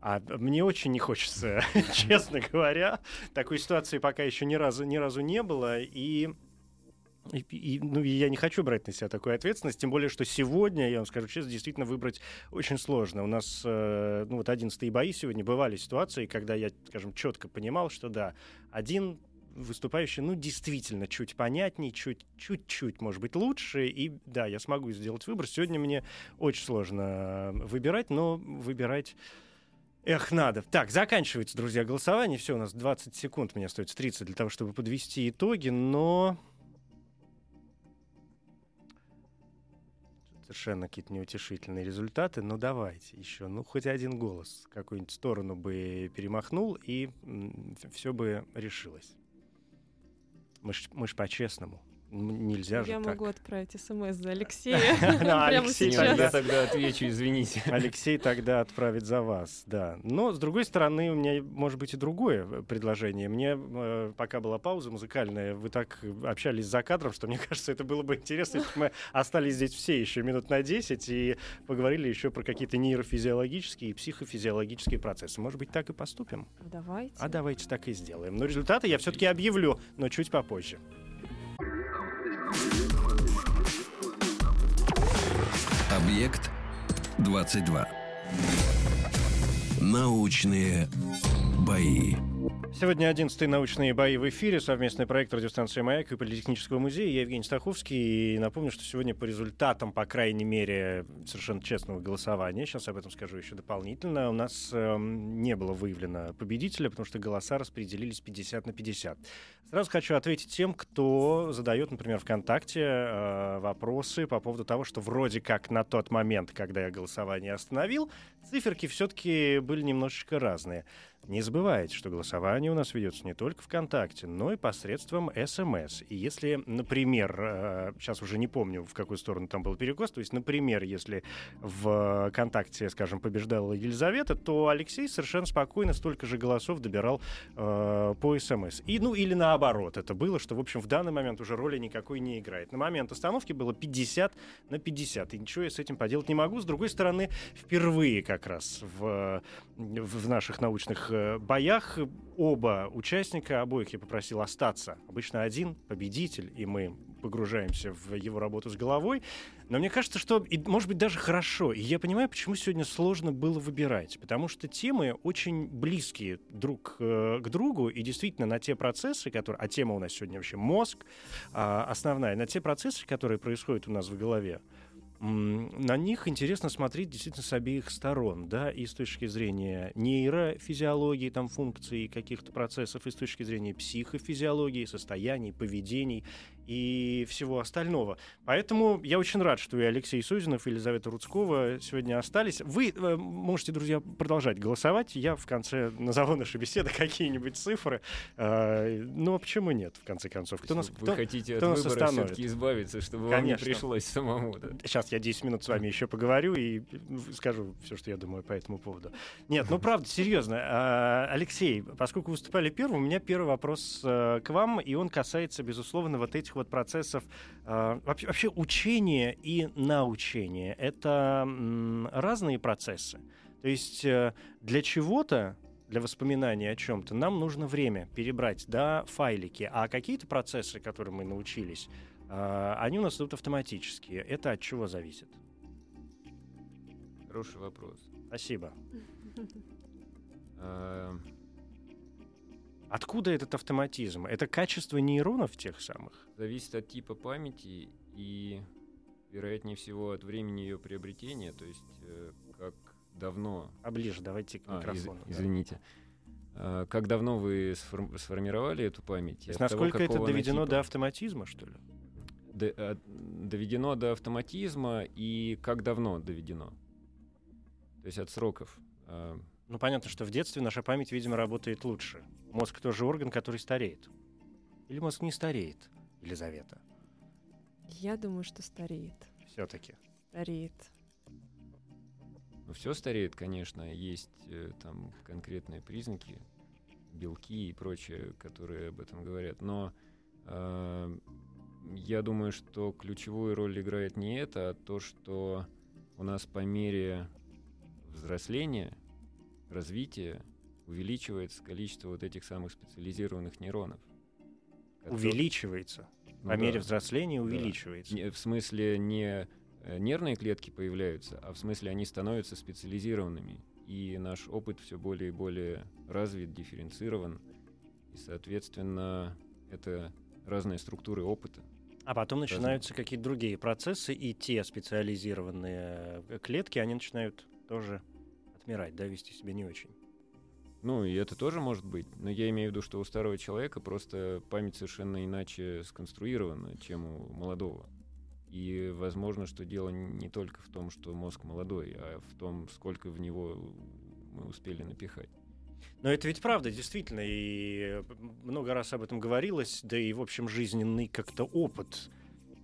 А мне очень не хочется, честно говоря. Такой ситуации пока еще ни разу, ни разу не было. И и, и, ну, я не хочу брать на себя такую ответственность, тем более, что сегодня, я вам скажу честно, действительно выбрать очень сложно. У нас, э, ну, вот 11 бои сегодня бывали ситуации, когда я, скажем, четко понимал, что да, один выступающий, ну, действительно, чуть понятнее, чуть, чуть-чуть, может быть, лучше, и да, я смогу сделать выбор. Сегодня мне очень сложно выбирать, но выбирать Эх, надо. Так, заканчивается, друзья, голосование. Все, у нас 20 секунд, мне остается 30 для того, чтобы подвести итоги, но... Совершенно какие-то неутешительные результаты. Ну, давайте еще. Ну, хоть один голос какую-нибудь сторону бы перемахнул, и все бы решилось. Мы ж, мы ж по-честному. Нельзя же Я так. могу отправить смс за Алексея Алексей тогда отвечу, извините. Алексей тогда отправит за вас, да. Но, с другой стороны, у меня может быть и другое э, предложение. Мне, э, пока была пауза музыкальная, вы так общались за кадром, что мне кажется, это было бы интересно, если бы мы остались здесь все еще минут на 10 и поговорили еще про какие-то нейрофизиологические и психофизиологические процессы. Может быть, так и поступим? Давайте. А давайте так и сделаем. Но результаты я все-таки объявлю, но чуть попозже. Объект 22. Научные бои. Сегодня 11-й научные бои в эфире, совместный проект радиостанции «Маяк» и Политехнического музея. Я Евгений Стаховский. И напомню, что сегодня по результатам, по крайней мере, совершенно честного голосования, сейчас об этом скажу еще дополнительно, у нас эм, не было выявлено победителя, потому что голоса распределились 50 на 50. Сразу хочу ответить тем, кто задает, например, ВКонтакте э, вопросы по поводу того, что вроде как на тот момент, когда я голосование остановил, циферки все-таки были немножечко разные. Не забывайте, что голосование у нас ведется не только ВКонтакте, но и посредством СМС. И если, например, э, сейчас уже не помню, в какую сторону там был перекос, то есть, например, если в ВКонтакте, скажем, побеждала Елизавета, то Алексей совершенно спокойно столько же голосов добирал э, по СМС. И, ну, или наоборот, это было, что, в общем, в данный момент уже роли никакой не играет. На момент остановки было 50 на 50, и ничего я с этим поделать не могу. С другой стороны, впервые как раз в, в наших научных э, боях оба участника, обоих я попросил остаться. Обычно один победитель, и мы погружаемся в его работу с головой. Но мне кажется, что, и, может быть, даже хорошо. И я понимаю, почему сегодня сложно было выбирать. Потому что темы очень близкие друг э, к другу. И действительно на те процессы, которые... А тема у нас сегодня вообще мозг а, основная. На те процессы, которые происходят у нас в голове. На них интересно смотреть действительно с обеих сторон, да, и с точки зрения нейрофизиологии, там, функций каких-то процессов, и с точки зрения психофизиологии, состояний, поведений и всего остального. Поэтому я очень рад, что и Алексей Сузинов, и Елизавета Рудскова сегодня остались. Вы э, можете, друзья, продолжать голосовать. Я в конце назову нашей беседы какие-нибудь цифры. Э, ну, а почему нет, в конце концов? Кто нас, Вы кто... хотите кто от нас выбора все-таки избавиться, чтобы вам не Конечно. пришлось самому. да? Сейчас я 10 минут с вами еще поговорю и скажу все, что я думаю по этому поводу. Нет, ну правда, серьезно. А, Алексей, поскольку выступали первым, у меня первый вопрос э, к вам, и он касается, безусловно, вот этих вот процессов. э, Вообще, вообще учение и научение — это разные процессы. То есть э, для чего-то для воспоминания о чем-то нам нужно время перебрать, да, файлики, а какие-то процессы, которые мы научились, а, они у нас идут автоматически. Это от чего зависит? Хороший вопрос. Спасибо. Откуда этот автоматизм? Это качество нейронов тех самых? Зависит от типа памяти и, вероятнее всего, от времени ее приобретения, то есть э, как давно... А ближе давайте к А, из- микрофону. извините. А, Как давно вы сформ- сформировали эту память? То есть от того, насколько это доведено типа. до автоматизма, что ли? Д- а, доведено до автоматизма и как давно доведено? То есть от сроков. А, Ну, понятно, что в детстве наша память, видимо, работает лучше. Мозг тоже орган, который стареет. Или мозг не стареет, Елизавета? Я думаю, что стареет. Все-таки. Стареет. Ну, все стареет, конечно. Есть э, там конкретные признаки, белки и прочее, которые об этом говорят. Но э, я думаю, что ключевую роль играет не это, а то, что у нас по мере взросления, развития увеличивается количество вот этих самых специализированных нейронов. Увеличивается. ну По мере да. взросления Да. увеличивается. Не- в смысле не э, нервные клетки появляются, а в смысле они становятся специализированными. И наш опыт все более и более развит, дифференцирован. И, соответственно, это разные структуры опыта. А потом начинаются какие-то другие процессы, и те специализированные э, клетки, они начинают тоже отмирать, да, вести себя не очень. Ну, и это тоже может быть. Но я имею в виду, что у старого человека просто память совершенно иначе сконструирована, чем у молодого. И возможно, что дело не только в том, что мозг молодой, а в том, сколько в него мы успели напихать. Но это ведь правда, действительно, и много раз об этом говорилось, да и, в общем, жизненный как-то опыт,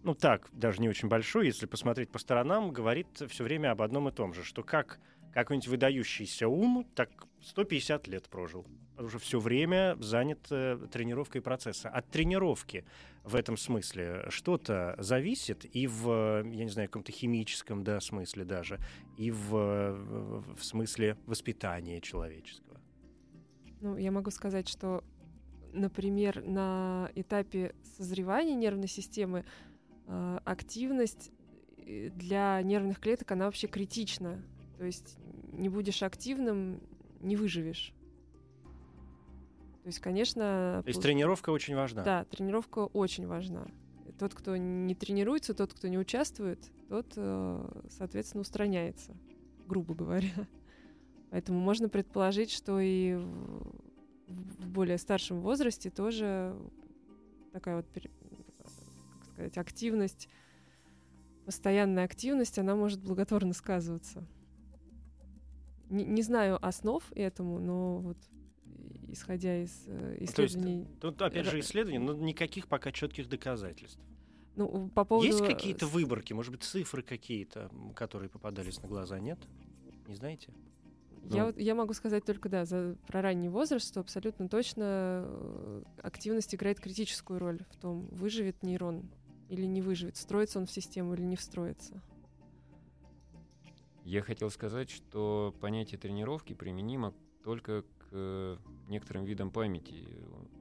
ну так, даже не очень большой, если посмотреть по сторонам, говорит все время об одном и том же, что как какой-нибудь выдающийся ум, так 150 лет прожил. Уже все время занят э, тренировкой процесса. От тренировки в этом смысле что-то зависит и в, я не знаю, каком-то химическом да, смысле даже, и в, в смысле воспитания человеческого. Ну, я могу сказать, что, например, на этапе созревания нервной системы э, активность э, для нервных клеток, она вообще критична. То есть не будешь активным, не выживешь. То есть, конечно... То есть тренировка очень важна. Да, тренировка очень важна. Тот, кто не тренируется, тот, кто не участвует, тот, э, соответственно, устраняется, грубо говоря. Поэтому можно предположить, что и в более старшем возрасте тоже такая вот, сказать, активность, постоянная активность, она может благотворно сказываться не, не знаю основ этому, но вот исходя из э, исследований. То есть, тут опять же исследований, но никаких пока четких доказательств. Ну, по поводу... Есть какие-то выборки, может быть, цифры какие-то, которые попадались на глаза, нет? Не знаете? Я, ну. вот, я могу сказать только, да, за, про ранний возраст, что абсолютно точно э, активность играет критическую роль в том, выживет нейрон или не выживет, строится он в систему или не встроится. Я хотел сказать, что понятие тренировки применимо только к э, некоторым видам памяти.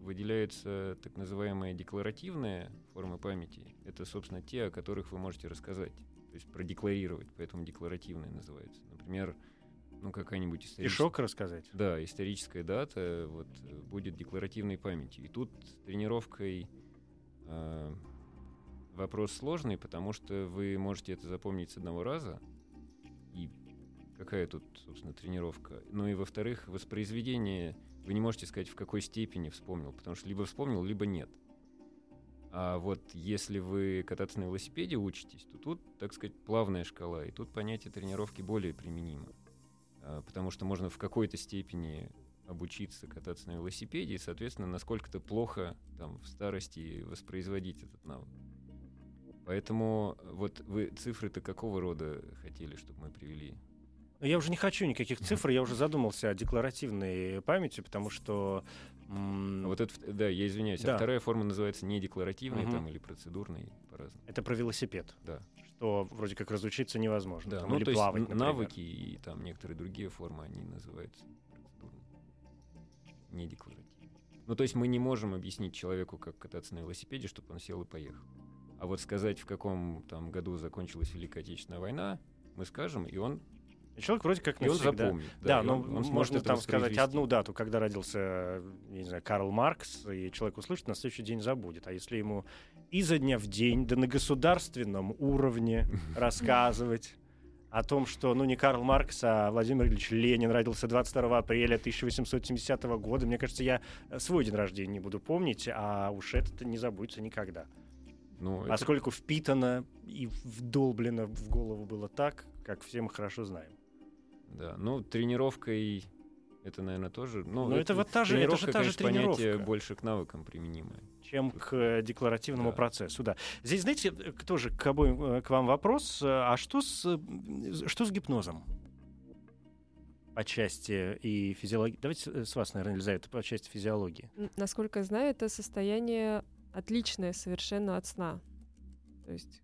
Выделяются так называемые декларативные формы памяти. Это, собственно, те, о которых вы можете рассказать. То есть продекларировать, поэтому декларативные называются. Например, ну, какая-нибудь историческая... Ишок рассказать. Да, историческая дата вот, будет декларативной памятью. И тут с тренировкой э, вопрос сложный, потому что вы можете это запомнить с одного раза, и какая тут, собственно, тренировка. Ну и, во-вторых, воспроизведение вы не можете сказать, в какой степени вспомнил, потому что либо вспомнил, либо нет. А вот если вы кататься на велосипеде учитесь, то тут, так сказать, плавная шкала, и тут понятие тренировки более применимо. А, потому что можно в какой-то степени обучиться кататься на велосипеде, и, соответственно, насколько-то плохо там в старости воспроизводить этот навык. Поэтому э, вот вы цифры-то какого рода хотели, чтобы мы привели? Ну, я уже не хочу никаких цифр, я уже задумался о декларативной памяти, потому что... М- вот это, да, я извиняюсь, а да. а вторая форма называется не декларативной угу. там, или процедурной по-разному. Это про велосипед. Да. Что вроде как разучиться невозможно. Да, там, ну или то плавать, есть например. навыки и там некоторые другие формы, они называются процедурными, не декларативными. Ну то есть мы не можем объяснить человеку, как кататься на велосипеде, чтобы он сел и поехал. А вот сказать, в каком там году закончилась Великая Отечественная война, мы скажем, и он человек вроде как и он запомнит. Да, да но он, он можно там сказать одну дату, когда родился, не знаю, Карл Маркс, и человек услышит, на следующий день забудет. А если ему изо дня в день, да на государственном уровне рассказывать о том, что, ну, не Карл Маркс, а Владимир Ильич Ленин родился 22 апреля 1870 года. Мне кажется, я свой день рождения не буду помнить, а уж это не забудется никогда. Ну, Поскольку это... впитано и вдолблено в голову было так, как все мы хорошо знаем. Да, ну тренировкой это, наверное, тоже. Ну, Но это, это вот та же, это же та же тренировка. больше к навыкам применимое. Чем к э, декларативному да. процессу, да. Здесь, знаете, тоже к, обоим, э, к вам вопрос. А что с, что с гипнозом? По части и физиологии. Давайте с вас, наверное, Елизавета, по части физиологии. Насколько я знаю, это состояние отличное совершенно от сна. То есть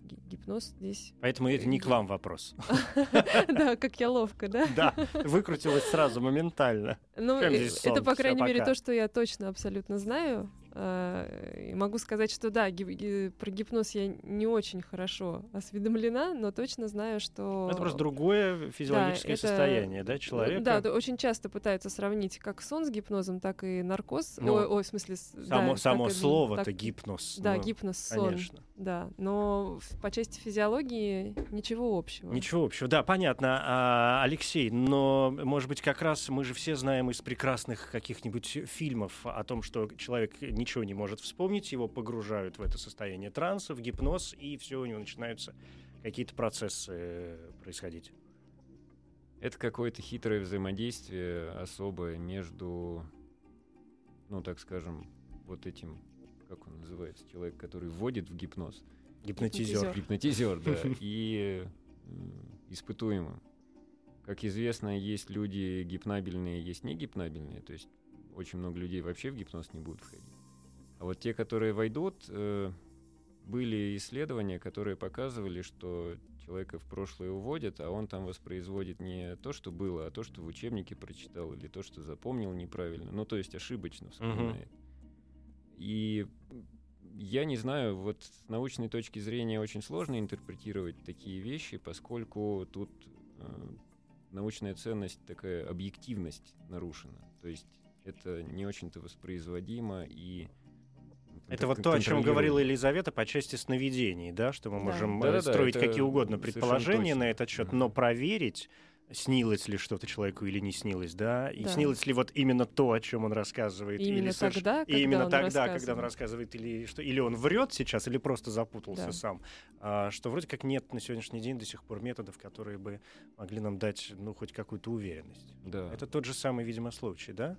гипноз здесь. Поэтому это не к вам вопрос. Да, как я ловко, да? Да, выкрутилась сразу моментально. Ну, э, это, по крайней мере, то, что я точно абсолютно знаю. А, могу сказать, что да, про гипноз я не очень хорошо осведомлена, но точно знаю, что... Это просто другое физиологическое да, это... состояние, да, человека? Да, очень часто пытаются сравнить как сон с гипнозом, так и наркоз. Ну, ой, ой, в смысле... Само, да, само слово-то гипноз. Да, ну, гипноз, сон. Конечно. Да, но по части физиологии ничего общего. Ничего общего, да, понятно, А, Алексей, но, может быть, как раз мы же все знаем из прекрасных каких-нибудь фильмов о том, что человек ничего не может вспомнить, его погружают в это состояние транса, в гипноз, и все, у него начинаются какие-то процессы э, происходить. Это какое-то хитрое взаимодействие особое между, ну, так скажем, вот этим, как он называется, человек, который вводит в гипноз. Гипнотизер. Гипнотизер, да, и испытуемым. Как известно, есть люди гипнабельные, есть не гипнабельные, то есть очень много людей вообще в гипноз не будут входить. А вот те, которые войдут, э, были исследования, которые показывали, что человека в прошлое уводят, а он там воспроизводит не то, что было, а то, что в учебнике прочитал, или то, что запомнил неправильно, ну, то есть ошибочно вспоминает. И я не знаю, вот с научной точки зрения очень сложно интерпретировать такие вещи, поскольку тут э, научная ценность, такая объективность нарушена. То есть это не очень-то воспроизводимо и Это вот то, о чем говорила. Елизавета по части сновидений, да, что мы Да. можем э, Да-да-да, строить это какие угодно предположения на этот счет, но проверить, снилось ли что-то человеку или не снилось, да, и Да. снилось ли вот именно то, о чем он рассказывает, И или именно соверш- тогда, и когда именно он тогда, когда он рассказывает. рассказывает, или что, или он врет сейчас, или просто запутался Да. сам, А, что вроде как нет на сегодняшний день до сих пор методов, которые бы могли нам дать, ну, хоть какую-то уверенность. Да. Это тот же самый, видимо, случай, да?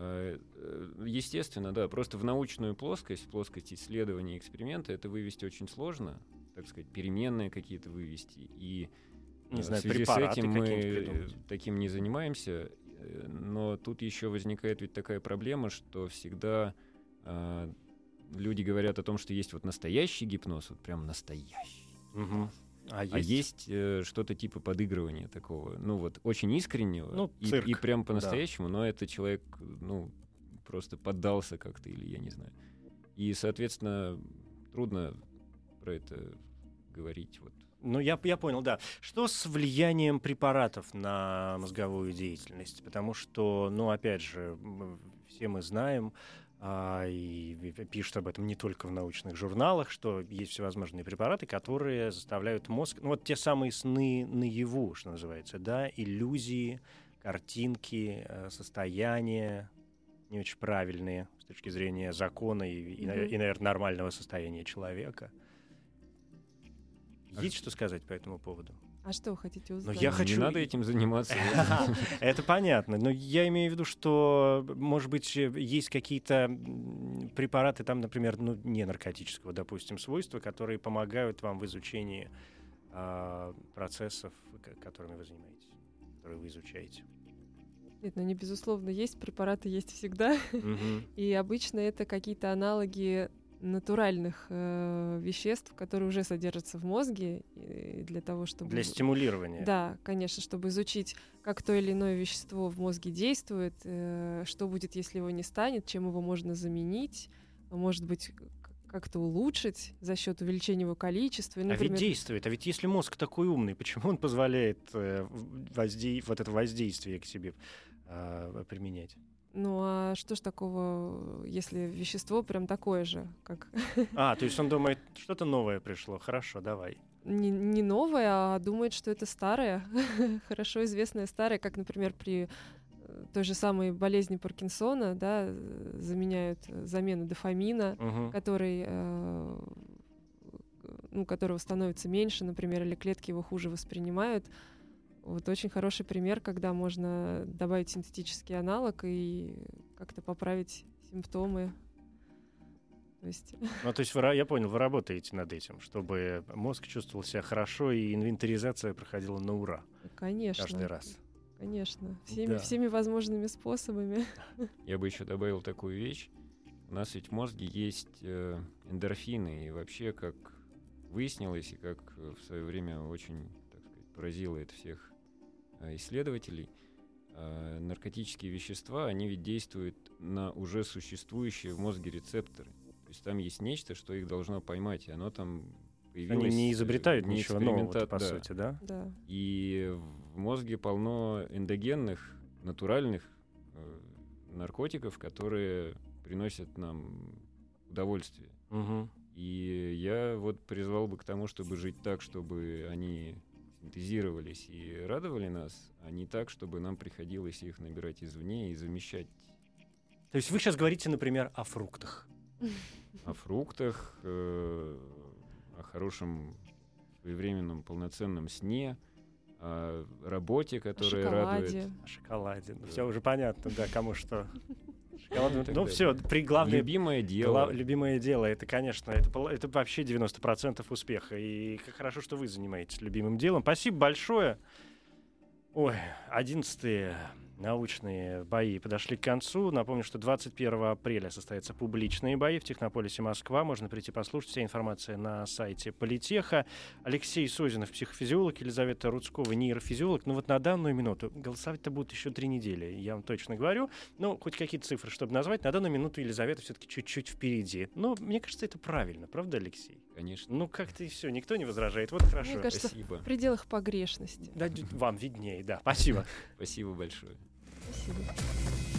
Э, э, Естественно, да. Просто в научную плоскость, в плоскость исследования и эксперимента это вывести очень сложно, так сказать, переменные какие-то вывести. И Не э, знаю, в связи с этим мы таким не занимаемся. Но тут еще возникает ведь такая проблема, что всегда э, люди говорят о том, что есть вот настоящий гипноз, вот прям настоящий. Мгм. А А есть э, что-то типа подыгрывания такого, ну вот очень искреннего Ну, и, цирк, и прям по-настоящему, но это человек, ну просто поддался как-то или я не знаю. И, соответственно, трудно про это говорить. Вот. Ну, я, я понял, да. Что с влиянием препаратов на мозговую деятельность? Потому что, ну, опять же, все мы знаем, а, и в- пишут об этом не только в научных журналах, что есть всевозможные препараты, которые заставляют мозг, ну, вот те самые сны наяву, что называется, да, иллюзии, картинки, э, состояния, не очень правильные с точки зрения закона и, и, Мгм. наверное, нормального состояния человека. А Есть что сказать по этому поводу? А что вы хотите Ну, узнать? я Не хочу- надо этим заниматься. Это понятно, но я имею в виду, что, может быть, э, есть какие-то препараты, там, например, ну, не наркотического, допустим, свойства, которые помогают вам в изучении а, процессов, которыми вы занимаетесь, которые вы изучаете. Нет, ну, они, безусловно, есть, препараты есть всегда. И обычно это какие-то аналоги натуральных э, веществ, которые уже содержатся в мозге и для того, чтобы... Для стимулирования. Да, конечно, чтобы изучить, как то или иное вещество в мозге действует, э, что будет, если его не станет, чем его можно заменить, может быть, как-то улучшить за счет увеличения его количества. И, А ведь например, действует. А ведь если мозг такой умный, почему он позволяет э, в- воздей- вот это воздействие к себе а, применять? Ну а что ж такого, если вещество прям такое же, как А, то есть он думает, что-то новое пришло. Хорошо, давай. не, не новое, а думает, что это старое, хорошо известное старое, как, например, при э, той же самой болезни Паркинсона, да, э, заменяют замену дофамина, Мгм. который, э, ну, которого становится меньше, например, или клетки его хуже воспринимают. Вот очень хороший пример, когда можно добавить синтетический аналог и как-то поправить симптомы. То есть, Ну, то есть, вы, я понял, вы работаете над этим, чтобы мозг чувствовал себя хорошо и инвентаризация проходила на ура конечно, каждый раз. конечно, всеми, Да. всеми возможными способами. Я бы еще добавил такую вещь. У нас ведь в мозге есть э, эндорфины, и вообще, как выяснилось, и как в свое время очень, так сказать, поразило это всех исследователей, э, наркотические вещества, они ведь действуют на уже существующие в мозге рецепторы. То есть там есть нечто, что их должно поймать, и оно там появилось... Они не э, изобретают не ничего нового, эксперимента- по да. сути, да? Да. И в мозге полно эндогенных, натуральных э, наркотиков, которые приносят нам удовольствие. Мгм. И я вот призвал бы к тому, чтобы жить так, чтобы они синтезировались и радовали нас, а не так, чтобы нам приходилось их набирать извне и замещать. То есть вы сейчас говорите, например, о фруктах. О фруктах, э, о хорошем своевременном полноценном сне, о работе, которая радует. шоколаде. О шоколаде. Ну, Да. все уже понятно, да, кому что. Ну все, при главное Любимое Гла- дело. любимое дело, это, конечно, это вообще 90% успеха. И как хорошо, что вы занимаетесь любимым делом. Спасибо большое. Ой, 11 научные бои подошли к концу. Напомню, что 21 апреля состоятся публичные бои в Технополисе Москва. Можно прийти послушать. Вся информация на сайте Политеха. Алексей Созинов, психофизиолог, Елизавета Рудскова, нейрофизиолог. Ну вот на данную минуту голосовать-то будут еще три недели, я вам точно говорю. Ну, хоть какие-то цифры, чтобы назвать. На данную минуту Елизавета все-таки чуть-чуть впереди. Но мне кажется, это правильно, правда, Алексей? Конечно. Ну, как-то и все, никто не возражает. Вот хорошо. Мне кажется, Спасибо. в пределах погрешности. Да, вам виднее, да. Спасибо. Спасибо большое. Спасибо.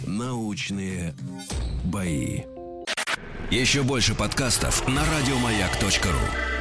Научные бои. Еще больше подкастов на радиомаяк.ру.